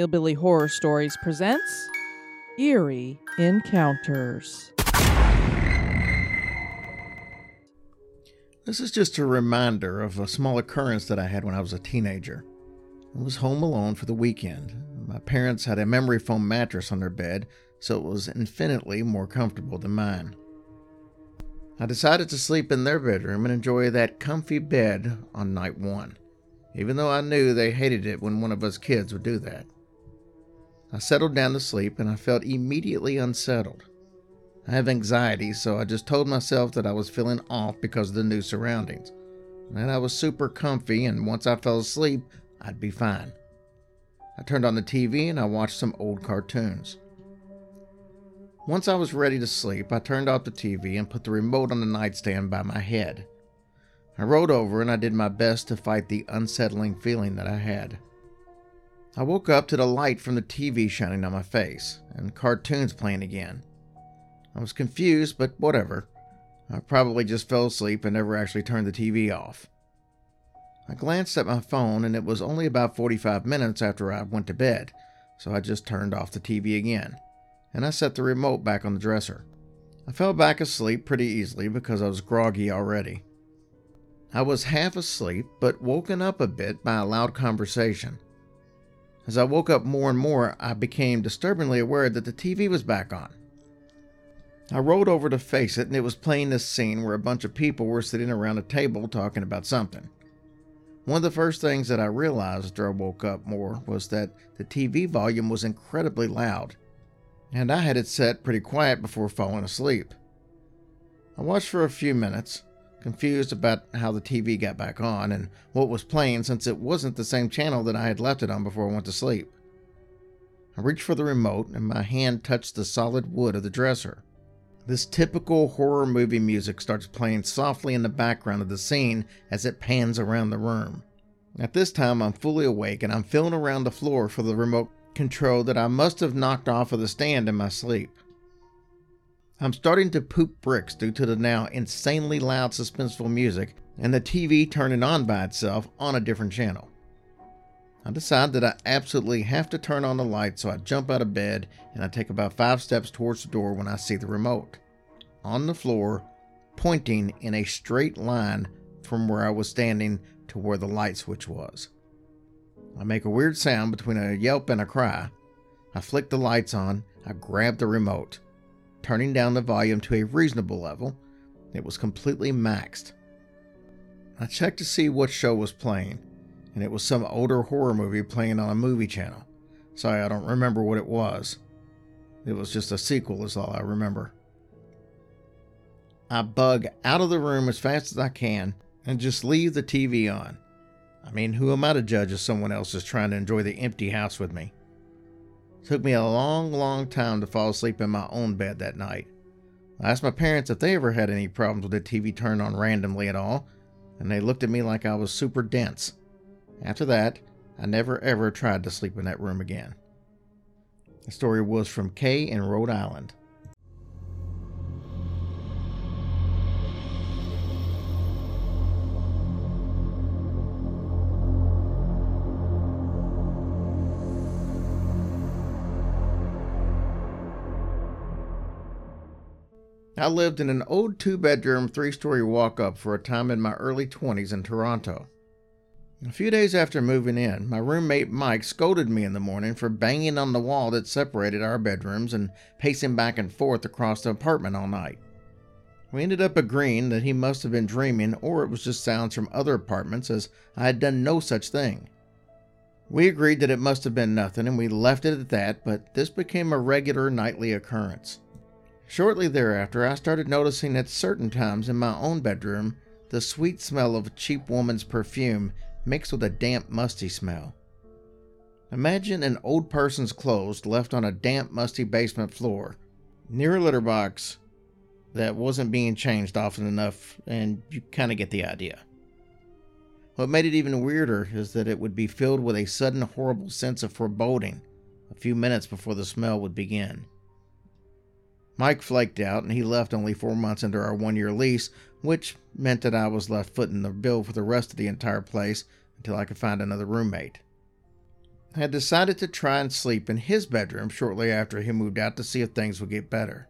Hillbilly Horror Stories presents Eerie Encounters. This is just a reminder of a small occurrence that I had when I was a teenager. I was home alone for the weekend. My parents had a memory foam mattress on their bed, so it was infinitely more comfortable than mine. I decided to sleep in their bedroom and enjoy that comfy bed on night one, even though I knew they hated it when one of us kids would do that. I settled down to sleep and I felt immediately unsettled. I have anxiety, so I just told myself that I was feeling off because of the new surroundings. That I was super comfy and once I fell asleep, I'd be fine. I turned on the TV and I watched some old cartoons. Once I was ready to sleep, I turned off the TV and put the remote on the nightstand by my head. I rolled over and I did my best to fight the unsettling feeling that I had. I woke up to the light from the TV shining on my face and cartoons playing again. I was confused, but whatever. I probably just fell asleep and never actually turned the TV off. I glanced at my phone and it was only about 45 minutes after I went to bed, so I just turned off the TV again and I set the remote back on the dresser. I fell back asleep pretty easily because I was groggy already. I was half asleep, but woken up a bit by a loud conversation. As I woke up more and more, I became disturbingly aware that the TV was back on. I rolled over to face it, and it was playing this scene where a bunch of people were sitting around a table talking about something. One of the first things that I realized after I woke up more was that the TV volume was incredibly loud, and I had it set pretty quiet before falling asleep. I watched for a few minutes, confused about how the TV got back on and what was playing since it wasn't the same channel that I had left it on before I went to sleep. I reached for the remote and my hand touched the solid wood of the dresser. This typical horror movie music starts playing softly in the background of the scene as it pans around the room. At this time, I'm fully awake and I'm feeling around the floor for the remote control that I must have knocked off of the stand in my sleep. I'm starting to poop bricks due to the now insanely loud, suspenseful music and the TV turning on by itself on a different channel. I decide that I absolutely have to turn on the light, so I jump out of bed and I take about five steps towards the door when I see the remote. On the floor, pointing in a straight line from where I was standing to where the light switch was. I make a weird sound between a yelp and a cry. I flick the lights on. I grab the remote. Turning down the volume to a reasonable level, it was completely maxed. I checked to see what show was playing, and it was some older horror movie playing on a movie channel. Sorry, I don't remember what it was. It was just a sequel, is all I remember. I bug out of the room as fast as I can and just leave the TV on. I mean, who am I to judge if someone else is trying to enjoy the empty house with me? Took me a long, long time to fall asleep in my own bed that night. I asked my parents if they ever had any problems with the TV turned on randomly at all, and they looked at me like I was super dense. After that, I never ever tried to sleep in that room again. The story was from Kay in Rhode Island. I lived in an old two bedroom, three story walk up for a time in my early 20s in Toronto. A few days after moving in, my roommate Mike scolded me in the morning for banging on the wall that separated our bedrooms and pacing back and forth across the apartment all night. We ended up agreeing that he must have been dreaming or it was just sounds from other apartments as I had done no such thing. We agreed that it must have been nothing and we left it at that, but this became a regular nightly occurrence. Shortly thereafter, I started noticing at certain times in my own bedroom the sweet smell of a cheap woman's perfume mixed with a damp, musty smell. Imagine an old person's clothes left on a damp, musty basement floor near a litter box that wasn't being changed often enough, and you kind of get the idea. What made it even weirder is that it would be filled with a sudden horrible sense of foreboding a few minutes before the smell would begin. Mike flaked out and he left only four months into our one year lease, which meant that I was left footing the bill for the rest of the entire place until I could find another roommate. I had decided to try and sleep in his bedroom shortly after he moved out to see if things would get better.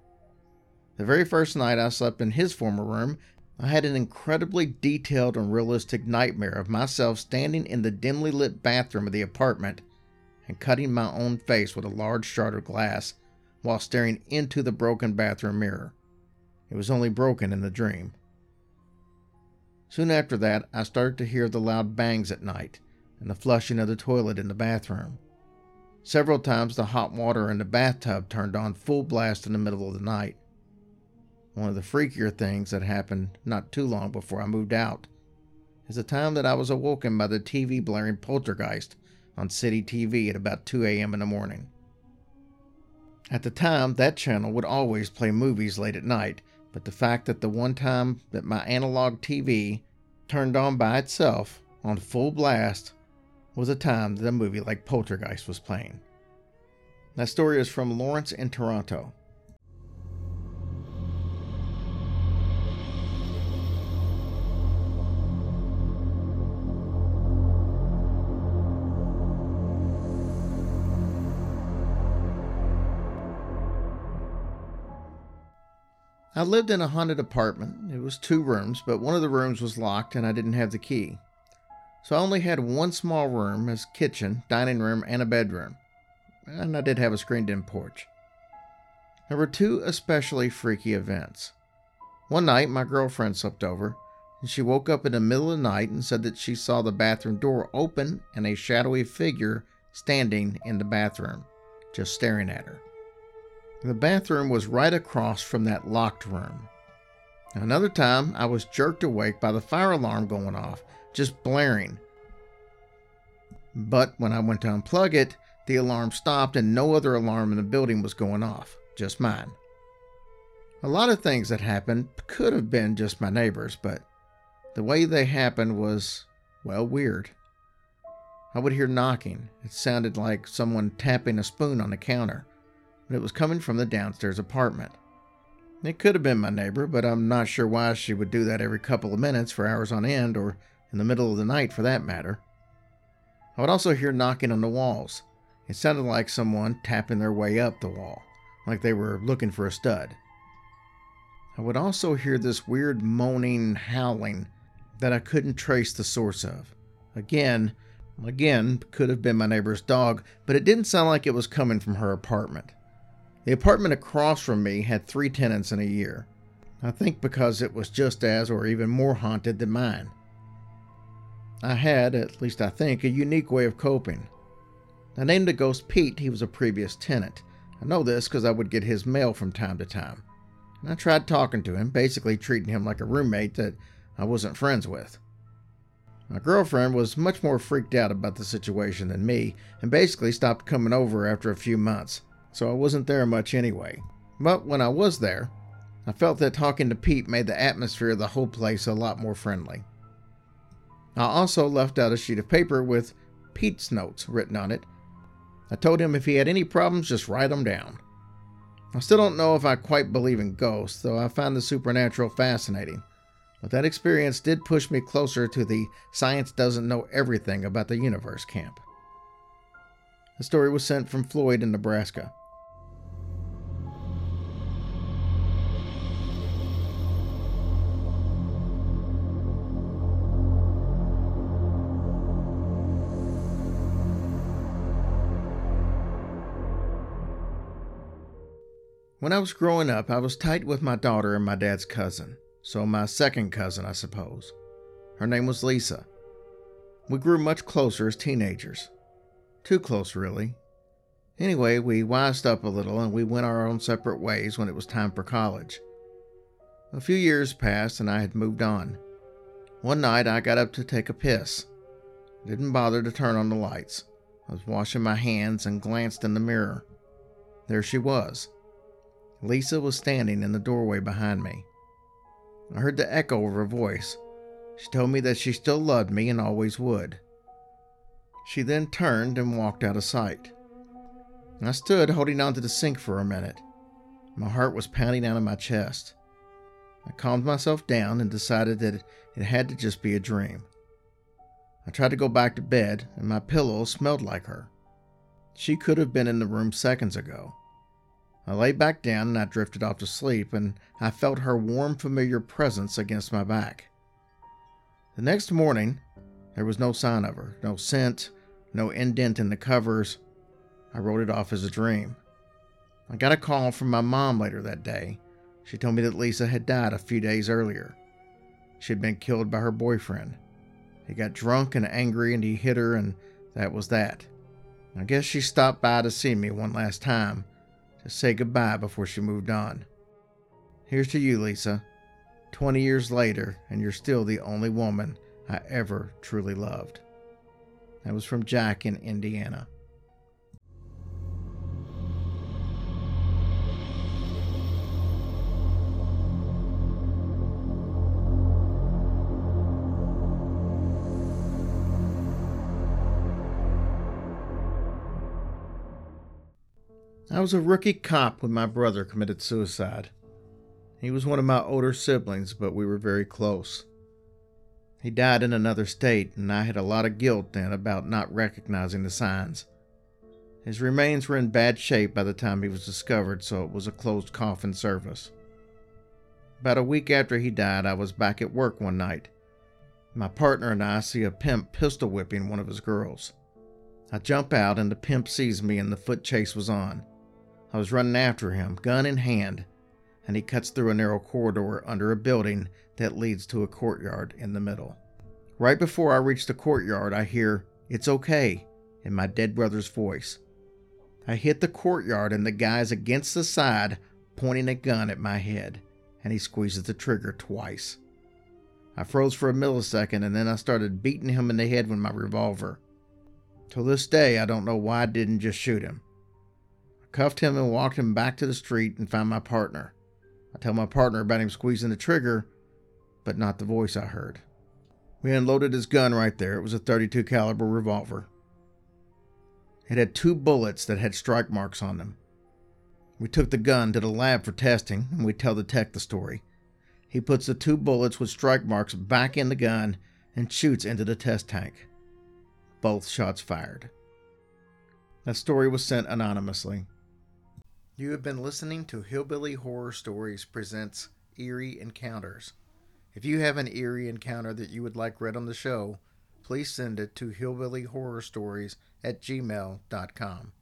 The very first night I slept in his former room, I had an incredibly detailed and realistic nightmare of myself standing in the dimly lit bathroom of the apartment and cutting my own face with a large shard of glass while staring into the broken bathroom mirror. It was only broken in the dream. Soon after that, I started to hear the loud bangs at night and the flushing of the toilet in the bathroom. Several times, the hot water in the bathtub turned on full blast in the middle of the night. One of the freakier things that happened not too long before I moved out is the time that I was awoken by the TV blaring Poltergeist on City TV at about 2 a.m. in the morning. At the time, that channel would always play movies late at night, but the fact that the one time that my analog TV turned on by itself on full blast was a time that a movie like Poltergeist was playing. That story is from Lawrence in Toronto. I lived in a haunted apartment. It was two rooms, but one of the rooms was locked and I didn't have the key. So I only had one small room as kitchen, dining room, and a bedroom. And I did have a screened in porch. There were two especially freaky events. One night, my girlfriend slept over, and she woke up in the middle of the night and said that she saw the bathroom door open and a shadowy figure standing in the bathroom, just staring at her. The bathroom was right across from that locked room. Another time, I was jerked awake by the fire alarm going off, just blaring. But when I went to unplug it, the alarm stopped and no other alarm in the building was going off, just mine. A lot of things that happened could have been just my neighbors, but the way they happened was, well, weird. I would hear knocking. It sounded like someone tapping a spoon on the counter but it was coming from the downstairs apartment. It could have been my neighbor, but I'm not sure why she would do that every couple of minutes for hours on end, or in the middle of the night for that matter. I would also hear knocking on the walls. It sounded like someone tapping their way up the wall, like they were looking for a stud. I would also hear this weird moaning, howling that I couldn't trace the source of. Again, again, could have been my neighbor's dog, but it didn't sound like it was coming from her apartment. The apartment across from me had three tenants in a year. I think because it was just as or even more haunted than mine. I had, at least I think, a unique way of coping. I named the ghost Pete, he was a previous tenant. I know this because I would get his mail from time to time. And I tried talking to him, basically treating him like a roommate that I wasn't friends with. My girlfriend was much more freaked out about the situation than me and basically stopped coming over after a few months so I wasn't there much anyway. But when I was there, I felt that talking to Pete made the atmosphere of the whole place a lot more friendly. I also left out a sheet of paper with Pete's notes written on it. I told him if he had any problems, just write them down. I still don't know if I quite believe in ghosts, though I find the supernatural fascinating. But that experience did push me closer to the science doesn't know everything about the universe camp. The story was sent from Floyd in Nebraska. When I was growing up, I was tight with my daughter and my dad's cousin, so my second cousin, I suppose. Her name was Lisa. We grew much closer as teenagers. Too close, really. Anyway, we wised up a little and we went our own separate ways when it was time for college. A few years passed and I had moved on. One night I got up to take a piss. Didn't bother to turn on the lights. I was washing my hands and glanced in the mirror. There she was Lisa was standing in the doorway behind me. I heard the echo of her voice. She told me that she still loved me and always would. She then turned and walked out of sight. I stood holding on to the sink for a minute. My heart was pounding out of my chest. I calmed myself down and decided that it had to just be a dream. I tried to go back to bed, and my pillow smelled like her. She could have been in the room seconds ago. I lay back down and I drifted off to sleep, and I felt her warm, familiar presence against my back. The next morning, there was no sign of her, no scent, no indent in the covers. I wrote it off as a dream. I got a call from my mom later that day. She told me that Lisa had died a few days earlier. She had been killed by her boyfriend. He got drunk and angry and he hit her, and that was that. I guess she stopped by to see me one last time to say goodbye before she moved on. Here's to you, Lisa. 20 years later, and you're still the only woman I ever truly loved. That was from Jack in Indiana. I was a rookie cop when my brother committed suicide. He was one of my older siblings, but we were very close. He died in another state, and I had a lot of guilt then about not recognizing the signs. His remains were in bad shape by the time he was discovered, so it was a closed coffin service. About a week after he died, I was back at work one night. My partner and I see a pimp pistol whipping one of his girls. I jump out, and the pimp sees me, and the foot chase was on. I was running after him, gun in hand, and he cuts through a narrow corridor under a building that leads to a courtyard in the middle. Right before I reach the courtyard, I hear, It's okay, in my dead brother's voice. I hit the courtyard, and the guy's against the side, pointing a gun at my head, and he squeezes the trigger twice. I froze for a millisecond, and then I started beating him in the head with my revolver. To this day, I don't know why I didn't just shoot him cuffed him and walked him back to the street and found my partner. I tell my partner about him squeezing the trigger, but not the voice I heard. We unloaded his gun right there. It was a 32 caliber revolver. It had two bullets that had strike marks on them. We took the gun to the lab for testing, and we tell the tech the story. He puts the two bullets with strike marks back in the gun and shoots into the test tank. Both shots fired. That story was sent anonymously. You have been listening to Hillbilly Horror Stories Presents Eerie Encounters. If you have an eerie encounter that you would like read on the show, please send it to hillbillyhorrorstories at gmail.com.